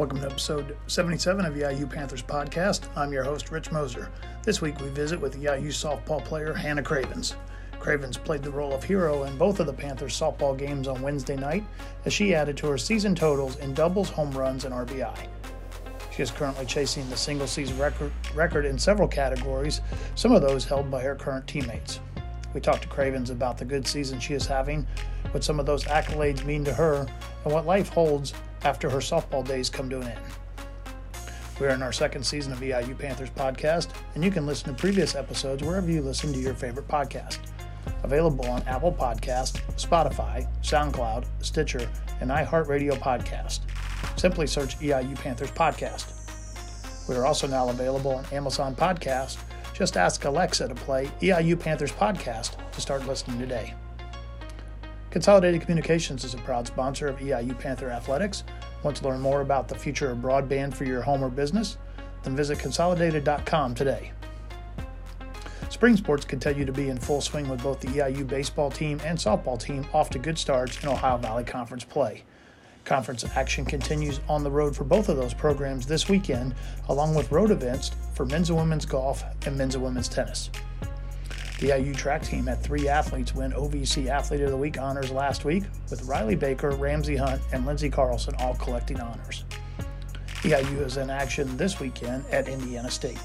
Welcome to episode 77 of EIU Panthers podcast. I'm your host, Rich Moser. This week we visit with EIU softball player Hannah Cravens. Cravens played the role of hero in both of the Panthers softball games on Wednesday night as she added to her season totals in doubles, home runs, and RBI. She is currently chasing the single season record, record in several categories, some of those held by her current teammates. We talked to Cravens about the good season she is having, what some of those accolades mean to her, and what life holds after her softball days come to an end. We are in our second season of EIU Panthers podcast, and you can listen to previous episodes wherever you listen to your favorite podcast. Available on Apple Podcast, Spotify, SoundCloud, Stitcher, and iHeartRadio Podcast. Simply search EIU Panthers podcast. We are also now available on Amazon Podcast. Just ask Alexa to play EIU Panthers podcast to start listening today. Consolidated Communications is a proud sponsor of EIU Panther Athletics. Want to learn more about the future of broadband for your home or business? Then visit consolidated.com today. Spring sports continue to be in full swing with both the EIU baseball team and softball team off to good starts in Ohio Valley Conference play. Conference action continues on the road for both of those programs this weekend, along with road events for men's and women's golf and men's and women's tennis. The EIU track team had three athletes win OVC Athlete of the Week honors last week, with Riley Baker, Ramsey Hunt, and Lindsey Carlson all collecting honors. EIU is in action this weekend at Indiana State.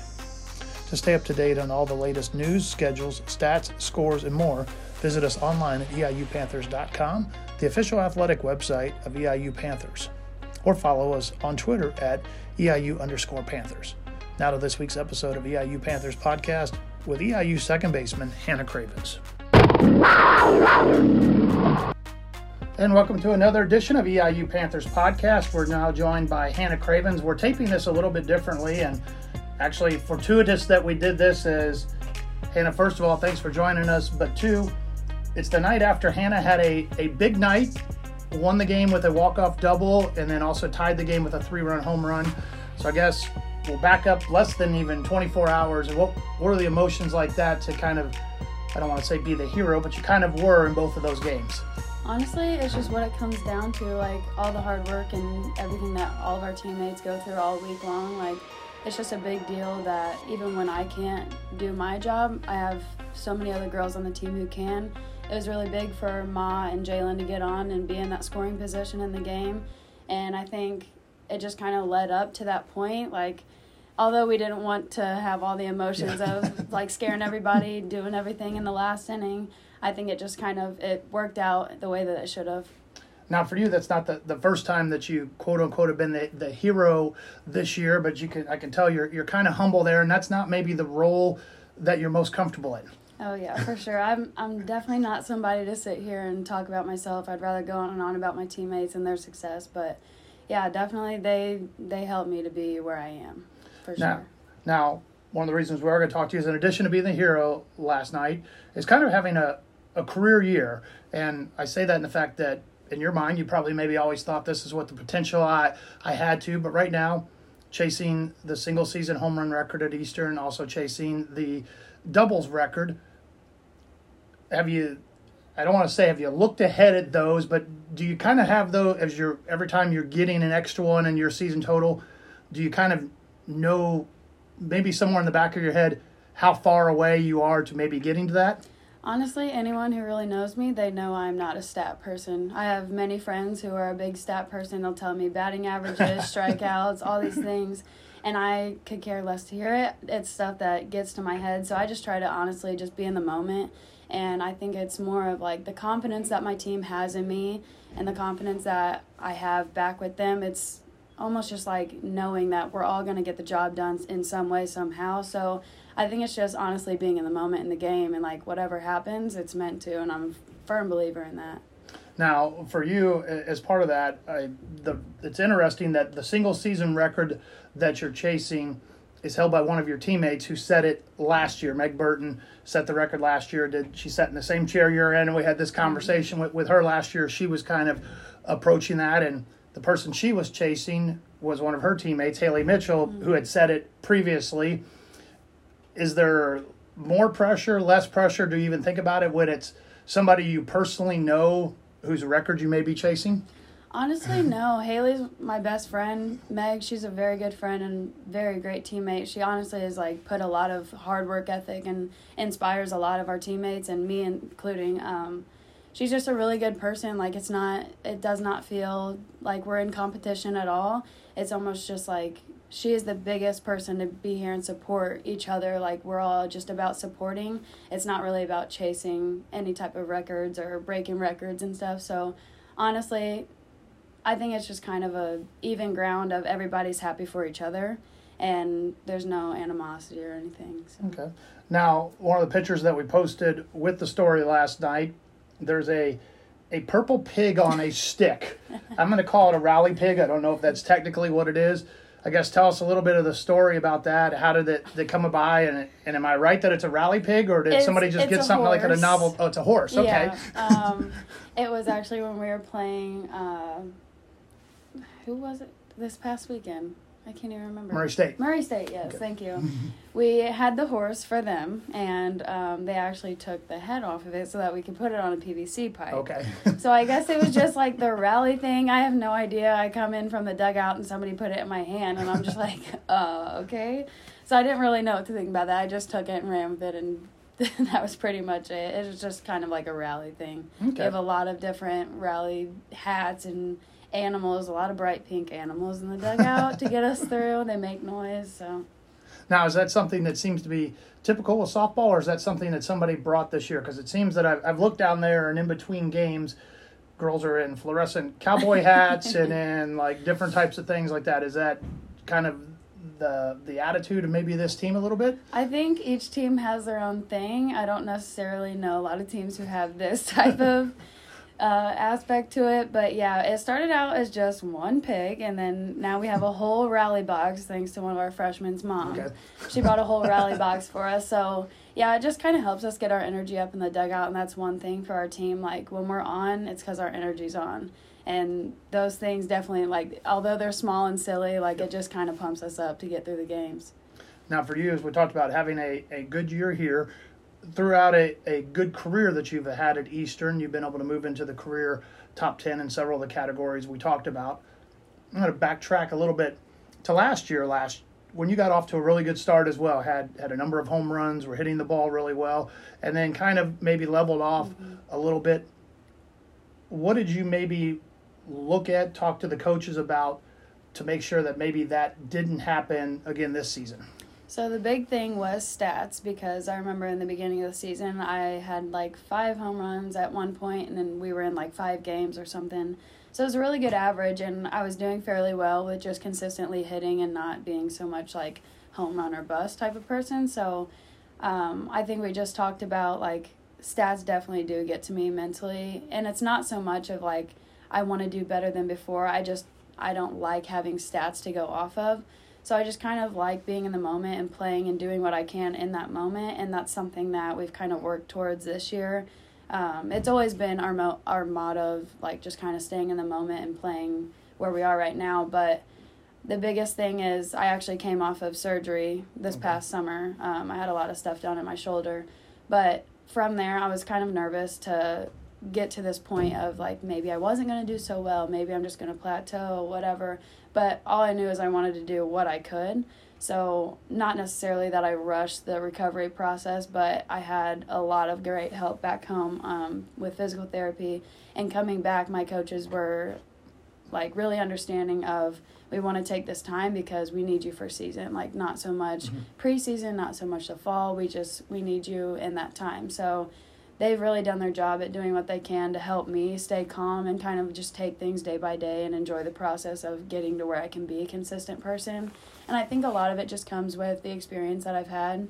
To stay up to date on all the latest news, schedules, stats, scores, and more, visit us online at EIUPanthers.com, the official athletic website of EIU Panthers, or follow us on Twitter at EIU underscore Panthers. Now to this week's episode of EIU Panthers podcast with EIU second baseman Hannah Cravens. And welcome to another edition of EIU Panthers podcast. We're now joined by Hannah Cravens. We're taping this a little bit differently, and actually fortuitous that we did this is Hannah, first of all, thanks for joining us. But two, it's the night after Hannah had a, a big night, won the game with a walk-off double, and then also tied the game with a three-run home run. So I guess we'll back up less than even 24 hours. And what, what are the emotions like that to kind of, I don't want to say be the hero, but you kind of were in both of those games? Honestly, it's just what it comes down to, like all the hard work and everything that all of our teammates go through all week long. Like, it's just a big deal that even when I can't do my job, I have so many other girls on the team who can. It was really big for Ma and Jalen to get on and be in that scoring position in the game. And I think it just kind of led up to that point. Like, although we didn't want to have all the emotions of like scaring everybody, doing everything in the last inning, I think it just kind of it worked out the way that it should have. Now, for you, that's not the, the first time that you quote unquote have been the, the hero this year, but you can I can tell you're you're kind of humble there, and that's not maybe the role that you're most comfortable in. Oh yeah, for sure. I'm I'm definitely not somebody to sit here and talk about myself. I'd rather go on and on about my teammates and their success, but yeah, definitely they they helped me to be where I am for now, sure. Now, one of the reasons we are going to talk to you is in addition to being the hero last night, is kind of having a, a career year. And I say that in the fact that in your mind, you probably maybe always thought this is what the potential I, I had to, but right now, chasing the single season home run record at Eastern, also chasing the doubles record. Have you I don't want to say have you looked ahead at those, but do you kind of have those as you're every time you're getting an extra one in your season total, do you kind of know maybe somewhere in the back of your head how far away you are to maybe getting to that? Honestly, anyone who really knows me, they know I'm not a stat person. I have many friends who are a big stat person. They'll tell me batting averages, strikeouts, all these things, and I could care less to hear it. It's stuff that gets to my head, so I just try to honestly just be in the moment. And I think it's more of like the confidence that my team has in me and the confidence that I have back with them. It's almost just like knowing that we're all going to get the job done in some way somehow. So i think it's just honestly being in the moment in the game and like whatever happens it's meant to and i'm a firm believer in that. Now for you as part of that I, the, it's interesting that the single season record that you're chasing is held by one of your teammates who set it last year. Meg burton set the record last year. Did she sat in the same chair you're in and we had this mm-hmm. conversation with, with her last year. She was kind of approaching that and the person she was chasing was one of her teammates, Haley Mitchell, mm-hmm. who had said it previously. Is there more pressure, less pressure? Do you even think about it when it's somebody you personally know whose record you may be chasing? Honestly, no. Haley's my best friend. Meg, she's a very good friend and very great teammate. She honestly has like put a lot of hard work ethic and inspires a lot of our teammates and me including. Um, she's just a really good person. Like it's not, it does not feel like we're in competition at all. It's almost just like she is the biggest person to be here and support each other. Like we're all just about supporting. It's not really about chasing any type of records or breaking records and stuff. So honestly, I think it's just kind of a even ground of everybody's happy for each other, and there's no animosity or anything. So. Okay. Now, one of the pictures that we posted with the story last night, there's a a purple pig on a stick. I'm going to call it a rally pig. I don't know if that's technically what it is. I guess tell us a little bit of the story about that. How did it, it come by? And, and am I right that it's a rally pig, or did It's- somebody just get something like at a novel? Oh, it's a horse. Okay. Yeah. Um, it was actually when we were playing. Uh, who was it this past weekend? I can't even remember. Murray State. Murray State, yes, thank you. we had the horse for them, and um, they actually took the head off of it so that we could put it on a PVC pipe. Okay. So I guess it was just like the rally thing. I have no idea. I come in from the dugout and somebody put it in my hand, and I'm just like, uh, okay. So I didn't really know what to think about that. I just took it and ran with it, and that was pretty much it. It was just kind of like a rally thing. Okay. We have a lot of different rally hats and animals, a lot of bright pink animals in the dugout to get us through. They make noise, so. Now, is that something that seems to be typical with softball, or is that something that somebody brought this year? Because it seems that I've, I've looked down there, and in between games, girls are in fluorescent cowboy hats and in like different types of things like that. Is that kind of the the attitude of maybe this team a little bit? I think each team has their own thing. I don't necessarily know a lot of teams who have this type of uh, aspect to it, but yeah, it started out as just one pig, and then now we have a whole rally box thanks to one of our freshmen's mom. Okay. She brought a whole rally box for us, so yeah, it just kind of helps us get our energy up in the dugout, and that's one thing for our team. Like when we're on, it's because our energy's on. And those things definitely like, although they're small and silly, like it just kind of pumps us up to get through the games. Now, for you, as we talked about having a, a good year here, throughout a, a good career that you've had at Eastern, you've been able to move into the career top 10 in several of the categories we talked about. I'm going to backtrack a little bit to last year. Last when you got off to a really good start as well, had had a number of home runs, were hitting the ball really well, and then kind of maybe leveled off a little bit. What did you maybe look at, talk to the coaches about to make sure that maybe that didn't happen again this season? So the big thing was stats because I remember in the beginning of the season I had like five home runs at one point and then we were in like five games or something. So it was a really good average and I was doing fairly well with just consistently hitting and not being so much like home run or bust type of person. So um, I think we just talked about like stats definitely do get to me mentally and it's not so much of like I want to do better than before. I just I don't like having stats to go off of. So I just kind of like being in the moment and playing and doing what I can in that moment, and that's something that we've kind of worked towards this year. Um, it's always been our mo- our motto of like just kind of staying in the moment and playing where we are right now. But the biggest thing is I actually came off of surgery this past summer. Um, I had a lot of stuff done at my shoulder, but from there I was kind of nervous to get to this point of like maybe I wasn't going to do so well, maybe I'm just going to plateau, whatever. But all I knew is I wanted to do what I could. So, not necessarily that I rushed the recovery process, but I had a lot of great help back home um, with physical therapy. And coming back, my coaches were like really understanding of we want to take this time because we need you for season like not so much preseason not so much the fall we just we need you in that time so they've really done their job at doing what they can to help me stay calm and kind of just take things day by day and enjoy the process of getting to where I can be a consistent person. And I think a lot of it just comes with the experience that I've had.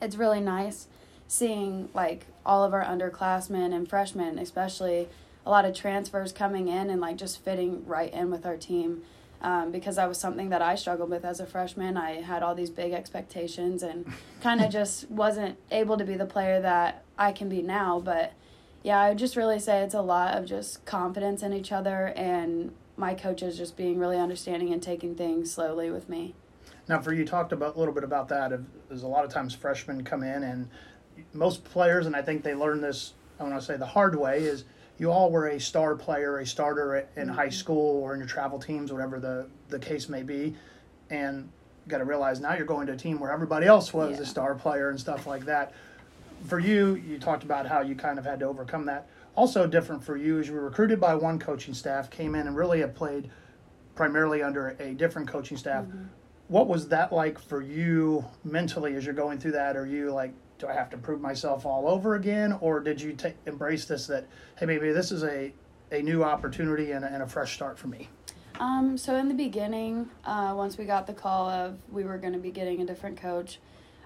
It's really nice seeing like all of our underclassmen and freshmen, especially a lot of transfers coming in and like just fitting right in with our team. Um, because that was something that I struggled with as a freshman. I had all these big expectations and kind of just wasn't able to be the player that I can be now. But yeah, I would just really say it's a lot of just confidence in each other and my coaches just being really understanding and taking things slowly with me. Now, for you, talked about a little bit about that. There's a lot of times freshmen come in, and most players, and I think they learn this. I want to say the hard way is you all were a star player, a starter in Mm-hmm. high school or in your travel teams, whatever the, the case may be. And you got to realize now you're going to a team where everybody else was Yeah. a star player and stuff like that. For you, you talked about how you kind of had to overcome that. Also, different for you is you were recruited by one coaching staff, came in and really have played primarily under a different coaching staff. What was that like for you mentally as you're going through that? Are you like, do I have to prove myself all over again, or did you take embrace this that hey, maybe this is a a new opportunity and a, and a fresh start for me? Um, so in the beginning, uh, once we got the call of we were going to be getting a different coach,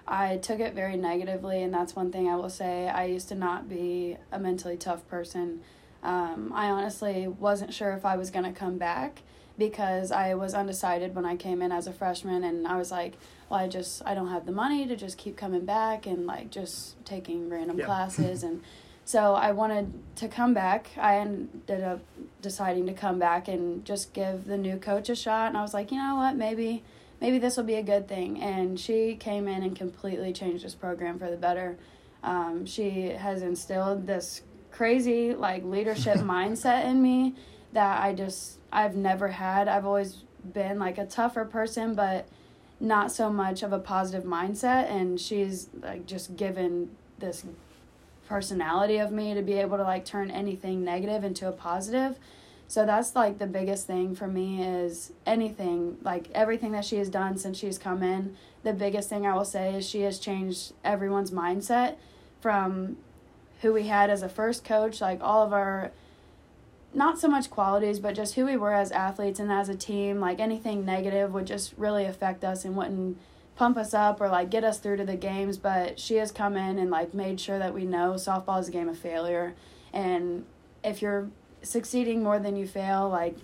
I took it very negatively, and that's one thing I will say. I used to not be a mentally tough person. Um, I honestly wasn't sure if I was going to come back because I was undecided when I came in as a freshman, and I was like, well, I just I don't have the money to just keep coming back and like just taking random Yeah. classes and. So I wanted to come back. I ended up deciding to come back and just give the new coach a shot. And I was like, you know what, maybe maybe this will be a good thing. And she came in and completely changed this program for the better. Um, she has instilled this crazy like leadership mindset in me that I just I've never had. I've always been like a tougher person, but not so much of a positive mindset. And she's like just given this personality of me to be able to like turn anything negative into a positive. So that's like the biggest thing for me is anything, like everything that she has done since she's come in. The biggest thing I will say is she has changed everyone's mindset from who we had as a first coach, like all of our not so much qualities, but just who we were as athletes and as a team. Like anything negative would just really affect us and wouldn't pump us up or like get us through to the games. But she has come in and like made sure that we know softball is a game of failure, and if you're succeeding more than you fail, like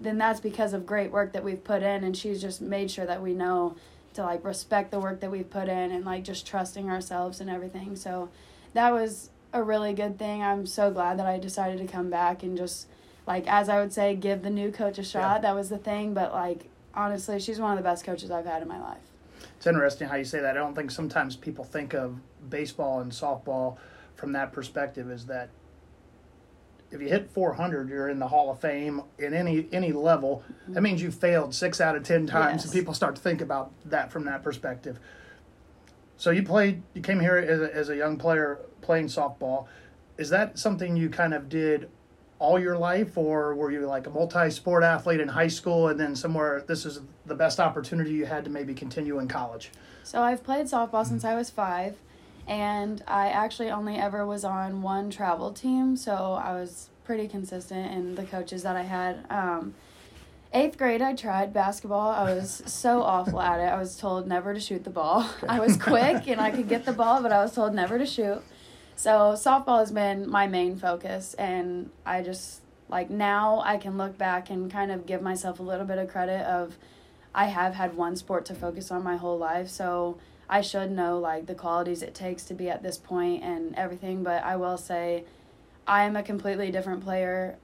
then that's because of great work that we've put in. And she's just made sure that we know to like respect the work that we've put in and like just trusting ourselves and everything. So that was a really good thing. I'm so glad that I decided to come back and just like as I would say, give the new coach a shot. Yeah. That was the thing. But like honestly, she's one of the best coaches I've had in my life. It's interesting how you say that. I don't think sometimes people think of baseball and softball from that perspective. Is that if you hit 400, you're in the Hall of Fame in any any level. That means you failed six out of ten times, and people start to think about that from that perspective. So you played, you came here as a, as a young player playing softball. Is that something you kind of did all your life, or were you like a multi-sport athlete in high school, and then somewhere this is the best opportunity you had to maybe continue in college? So I've played softball since I was five, and I actually only ever was on one travel team, so I was pretty consistent in the coaches that I had. Um, eighth grade, I tried basketball. I was so awful at it. I was told never to shoot the ball. I was quick and I could get the ball, but I was told never to shoot. So softball has been my main focus, and I just like now I can look back and kind of give myself a little bit of credit of I have had one sport to focus on my whole life, so I should know like the qualities it takes to be at this point and everything. But I will say, I am a completely different player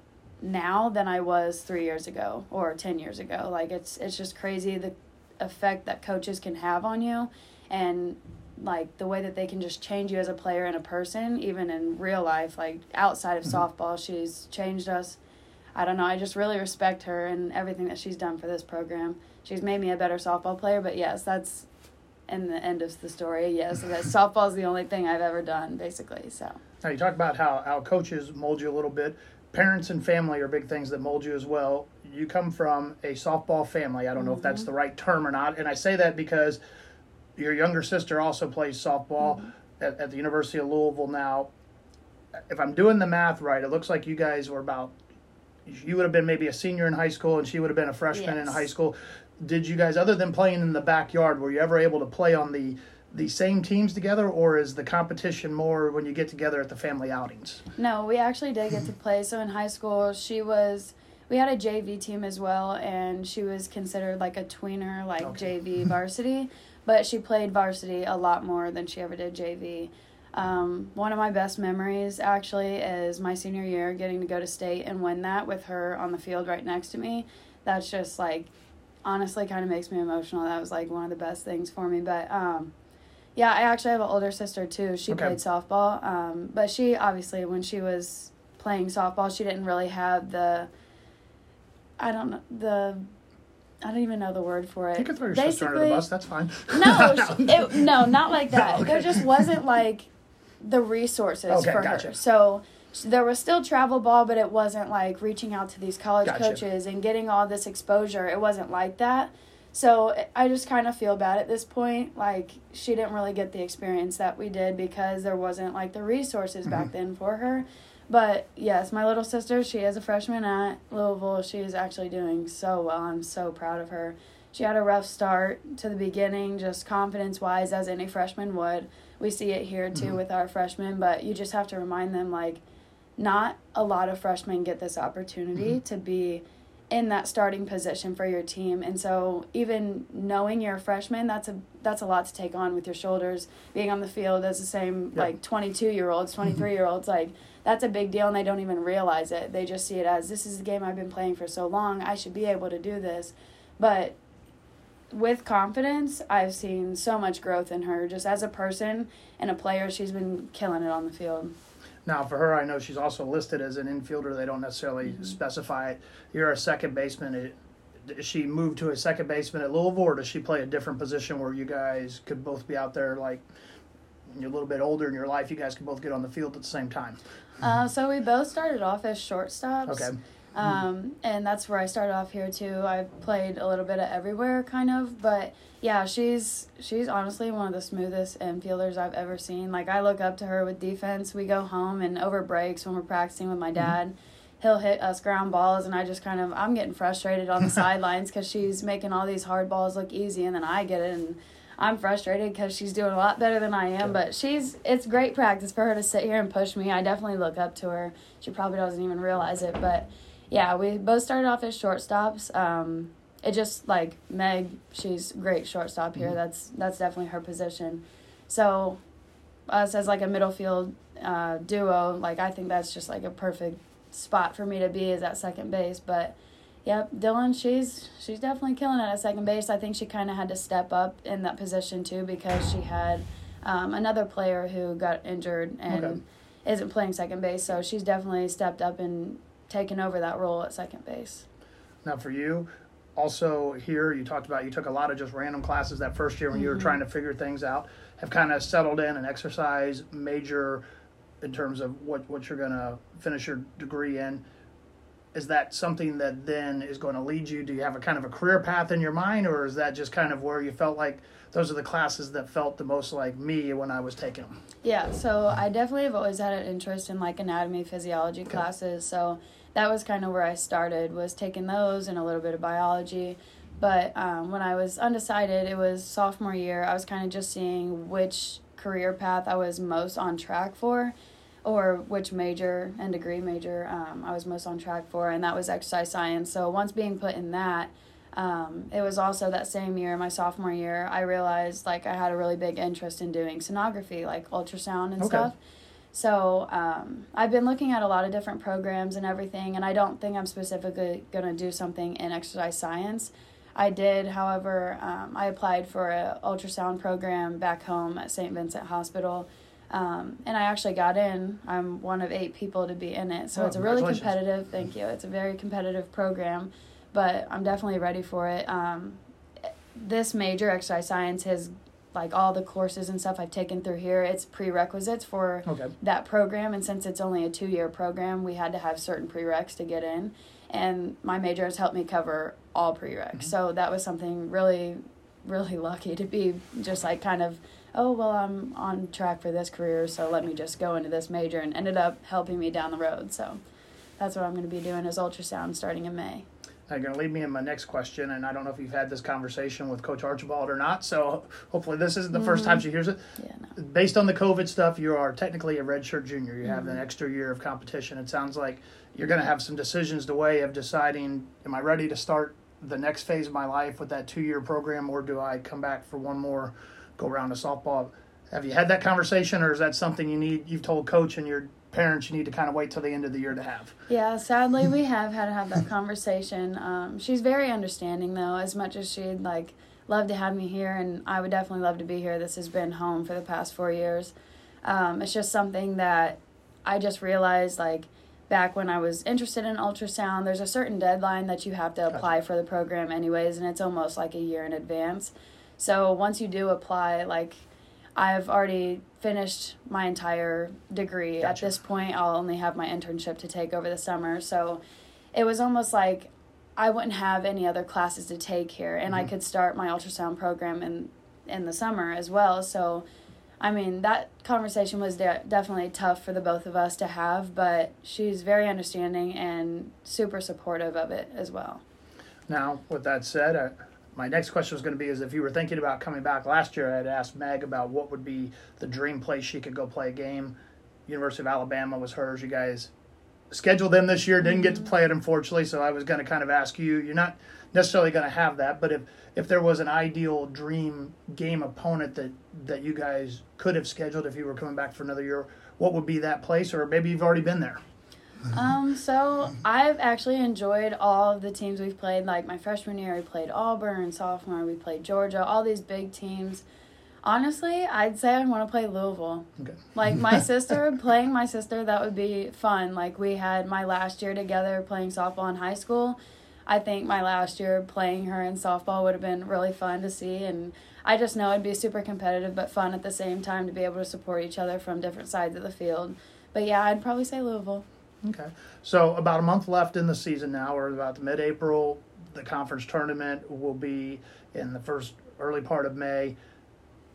now than I was three years ago or ten years ago. Like it's it's just crazy the effect that coaches can have on you, and like the way that they can just change you as a player and a person, even in real life. Like outside of mm-hmm. softball, she's changed us. I don't know. I just really respect her and everything that she's done for this program. She's made me a better softball player, but yes, that's in the end of the story. Yes, that softball is the only thing I've ever done, basically. So Now you talk about how, how coaches mold you a little bit. Parents and family are big things that mold you as well. You come from a softball family. I don't know if that's mm-hmm. the right term or not. And I say that because your younger sister also plays softball mm-hmm. at, at the University of Louisville now. If I'm doing the math right, it looks like you guys were about you would have been maybe a senior in high school and she would have been a freshman in high school. Did you guys other than playing in the backyard, were you ever able to play on the the same teams together or is the competition more when you get together at the family outings? No, we actually did get to play. So in high school, she was. We had a JV team as well, and she was considered like a tweener, like Okay. JV varsity. But she played varsity a lot more than she ever did JV. Um, one of my best memories actually is my senior year getting to go to state and win that with her on the field right next to me. That's just like, honestly, kind of makes me emotional. That was like one of the best things for me. But um, yeah, I actually have an older sister too. She Okay. played softball, um, but she obviously when she was playing softball. She didn't really have the. I don't know the. I don't even know the word for it. You can throw your sister under the bus. That's fine. No, it, no, not like that. okay. There just wasn't like the resources Okay, for gotcha. her. So there was still travel ball, but it wasn't like reaching out to these college Gotcha. coaches and getting all this exposure. It wasn't like that. So I just kind of feel bad at this point. Like she didn't really get the experience that we did because there wasn't like the resources back Mm-hmm. then for her. But yes, my little sister, she is a freshman at Louisville. She is actually doing so well. I'm so proud of her. She had a rough start to the beginning, just confidence wise, as any freshman would. We see it here too Mhm. with our freshmen, but you just have to remind them like, not a lot of freshmen get this opportunity mm-hmm. to be in that starting position for your team. And so even knowing you're a freshman that's a that's a lot to take on with your shoulders. Being on the field as the same Yeah. like 22 year olds mm-hmm. 23 year olds like that's a big deal and they don't even realize it. They just see it as this is the game i've been playing for so long. I should be able to do this. But with confidence i've seen so much growth in her just as a person and a player. She's been killing it on the field Now, for her, I know she's also listed as an infielder. They don't necessarily Mm-hmm. specify it. You're a second baseman. It- Does she moved to a second baseman at Louisville, or does she play a different position where you guys could both be out there, like you're a little bit older in your life, you guys could both get on the field at the same time? Uh, so we both started off as shortstops. Okay. Um, and that's where I started off here too. I played a little bit of everywhere, kind of, but yeah, she's she's honestly one of the smoothest infielders I've ever seen. Like I look up to her with defense. We go home and over breaks when we're practicing with my dad. He'll hit us ground balls, and I just kind of I'm getting frustrated on the sidelines because she's making all these hard balls look easy, and then I get it, and I'm frustrated because she's doing a lot better than I am. But she's it's great practice for her to sit here and push me. I definitely look up to her. She probably doesn't even realize it, but yeah, we both started off as shortstops. Um, it just like Meg, she's great shortstop here. That's that's definitely her position. So us as like a middle field uh, duo, like I think that's just like a perfect spot for me to be is at second base. But yep, Dylan, she's she's definitely killing it at second base. I think she kind of had to step up in that position too because she had um, another player who got injured and Okay. isn't playing second base. So she's definitely stepped up and taken over that role at second base. Now, for you, also here, you talked about you took a lot of just random classes that first year when you were Mhm. trying to figure things out. Have kind of settled in and exercise major in terms of what what you're going to finish your degree in. Is that something that then is going to lead you? Do you have a kind of a career path in your mind, or is that just kind of where you felt like those are the classes that felt the most like me when I was taking them? Yeah, so I definitely have always had an interest in like anatomy, physiology classes. So that was kind of where I started was taking those and a little bit of biology. But um, when I was undecided, it was sophomore year. I was kind of just seeing which career path I was most on track for, or which major and degree major um, I was most on track for, and that was exercise science. So once being put in that, um, it was also that same year, my sophomore year, I realized like I had a really big interest in doing sonography, like ultrasound and Okay. stuff. So um, I've been looking at a lot of different programs and everything, and I don't think I'm specifically going to do something in exercise science. I did, however, um, I applied for an ultrasound program back home at St. Vincent Hospital, um, and I actually got in. I'm one of eight people to be in it, so Oh, it's a really competitive. Thank you. It's a very competitive program, but I'm definitely ready for it. Um, this major exercise science has like all the courses and stuff I've taken through here. It's prerequisites for Okay. that program and since it's only a two year program we had to have certain prereqs to get in and my major has helped me cover all prereqs so that was something really really lucky to be just like kind of oh well i'm on track for this career so let me just go into this major and ended up helping me down the road so that's what i'm going to be doing is ultrasound starting in may you're going to lead me in my next question, and I don't know if you've had this conversation with Coach Archibald or not. So hopefully, this isn't the first time she hears it. yeah no. Based on the COVID stuff, you are technically a redshirt junior. You have an Mhm. extra year of competition. It sounds like you're going to have some decisions to weigh of deciding: Am I ready to start the next phase of my life with that two-year program, or do I come back for one more go around of softball? Have you had that conversation, or is that something you need? You've told coach and your parents you need to kind of wait till the end of the year to have. Yeah, sadly, we have had to have that conversation. Um, she's very understanding, though, as much as she'd like love to have me here, and I would definitely love to be here. This has been home for the past four years. Um, it's just something that I just realized, like, back when I was interested in ultrasound, there's a certain deadline that you have to apply for the program, anyways, and it's almost like a year in advance. So once you do apply, like I've already finished my entire degree. Gotcha. At this point, I'll only have my internship to take over the summer. So it was almost like I wouldn't have any other classes to take here, and mm-hmm. I could start my ultrasound program in in the summer as well. So I mean, that conversation was de- definitely tough for the both of us to have, but she's very understanding and super supportive of it as well. Now, with that said, uh, my next question was going to be: is if you were thinking about coming back last year, I had asked Meg about what would be the dream place she could go play a game. University of Alabama was hers. You guys scheduled them this year, didn't get to mm-hmm. play it unfortunately. So I was going to kind of ask you. You're not necessarily going to have that, but if if there was an ideal dream game opponent that that you guys could have scheduled if you were coming back for another year, what would be that place, or maybe you've already been there? Um, so I've actually enjoyed all of the teams we've played. Like my freshman year, we played Auburn. Sophomore, we played Georgia. All these big teams. Honestly, I'd say I'd want to play Louisville. Okay. Like my sister, playing my sister, that would be fun. Like we had my last year together playing softball in high school, I think my last year playing her in softball would have been really fun to see. And I just know it'd be super competitive but fun at the same time to be able to support each other from different sides of the field. But yeah, I'd probably say Louisville. Okay. So about a month left in the season now. We're about mid April. The conference tournament will be in the first early part of May. You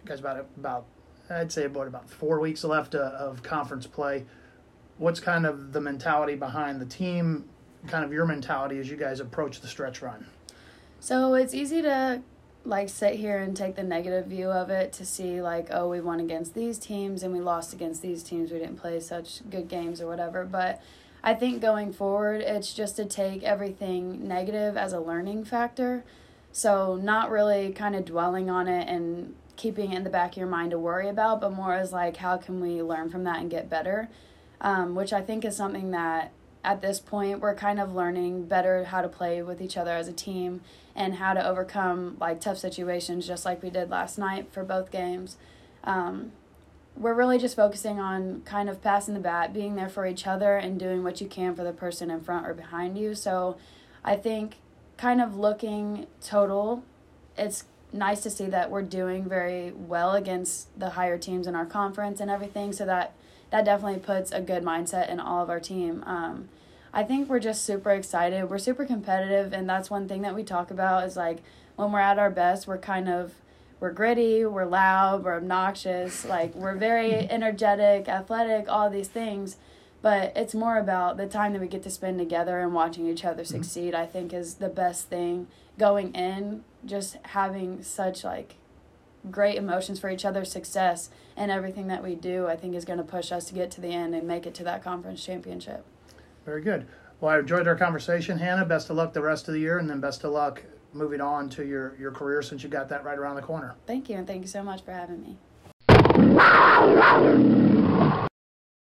guys about about I'd say about about four weeks left uh, of conference play. What's kind of the mentality behind the team kind of your mentality as you guys approach the stretch run? So it's easy to like sit here and take the negative view of it to see like oh we won against these teams and we lost against these teams we didn't play such good games or whatever. But i think going forward it's just to take everything negative as a learning factor. So not really kind of dwelling on it and keeping it in the back of your mind to worry about but more as like how can we learn from that and get better? Um, which i think is something that at this point we're kind of learning better how to play with each other as a team and how to overcome like tough situations just like we did last night for both games. Um, we're really just focusing on kind of passing the bat being there for each other and doing what you can for the person in front or behind you. So i think kind of looking total it's nice to see that we're doing very well against the higher teams in our conference and everything so that that definitely puts a good mindset in all of our team. Um, I think we're just super excited. We're super competitive, and that's one thing that we talk about is like when we're at our best, we're kind of we're gritty, we're loud, we're obnoxious, like we're very energetic, athletic, all these things. But it's more about the time that we get to spend together and watching each other mm-hmm. succeed. I think is the best thing going in. Just having such like great emotions for each other's success and everything that we do, I think is going to push us to get to the end and make it to that conference championship. Very good. Well, I enjoyed our conversation, Hannah. Best of luck the rest of the year, and then best of luck moving on to your, your career since you got that right around the corner. Thank you, and thank you so much for having me.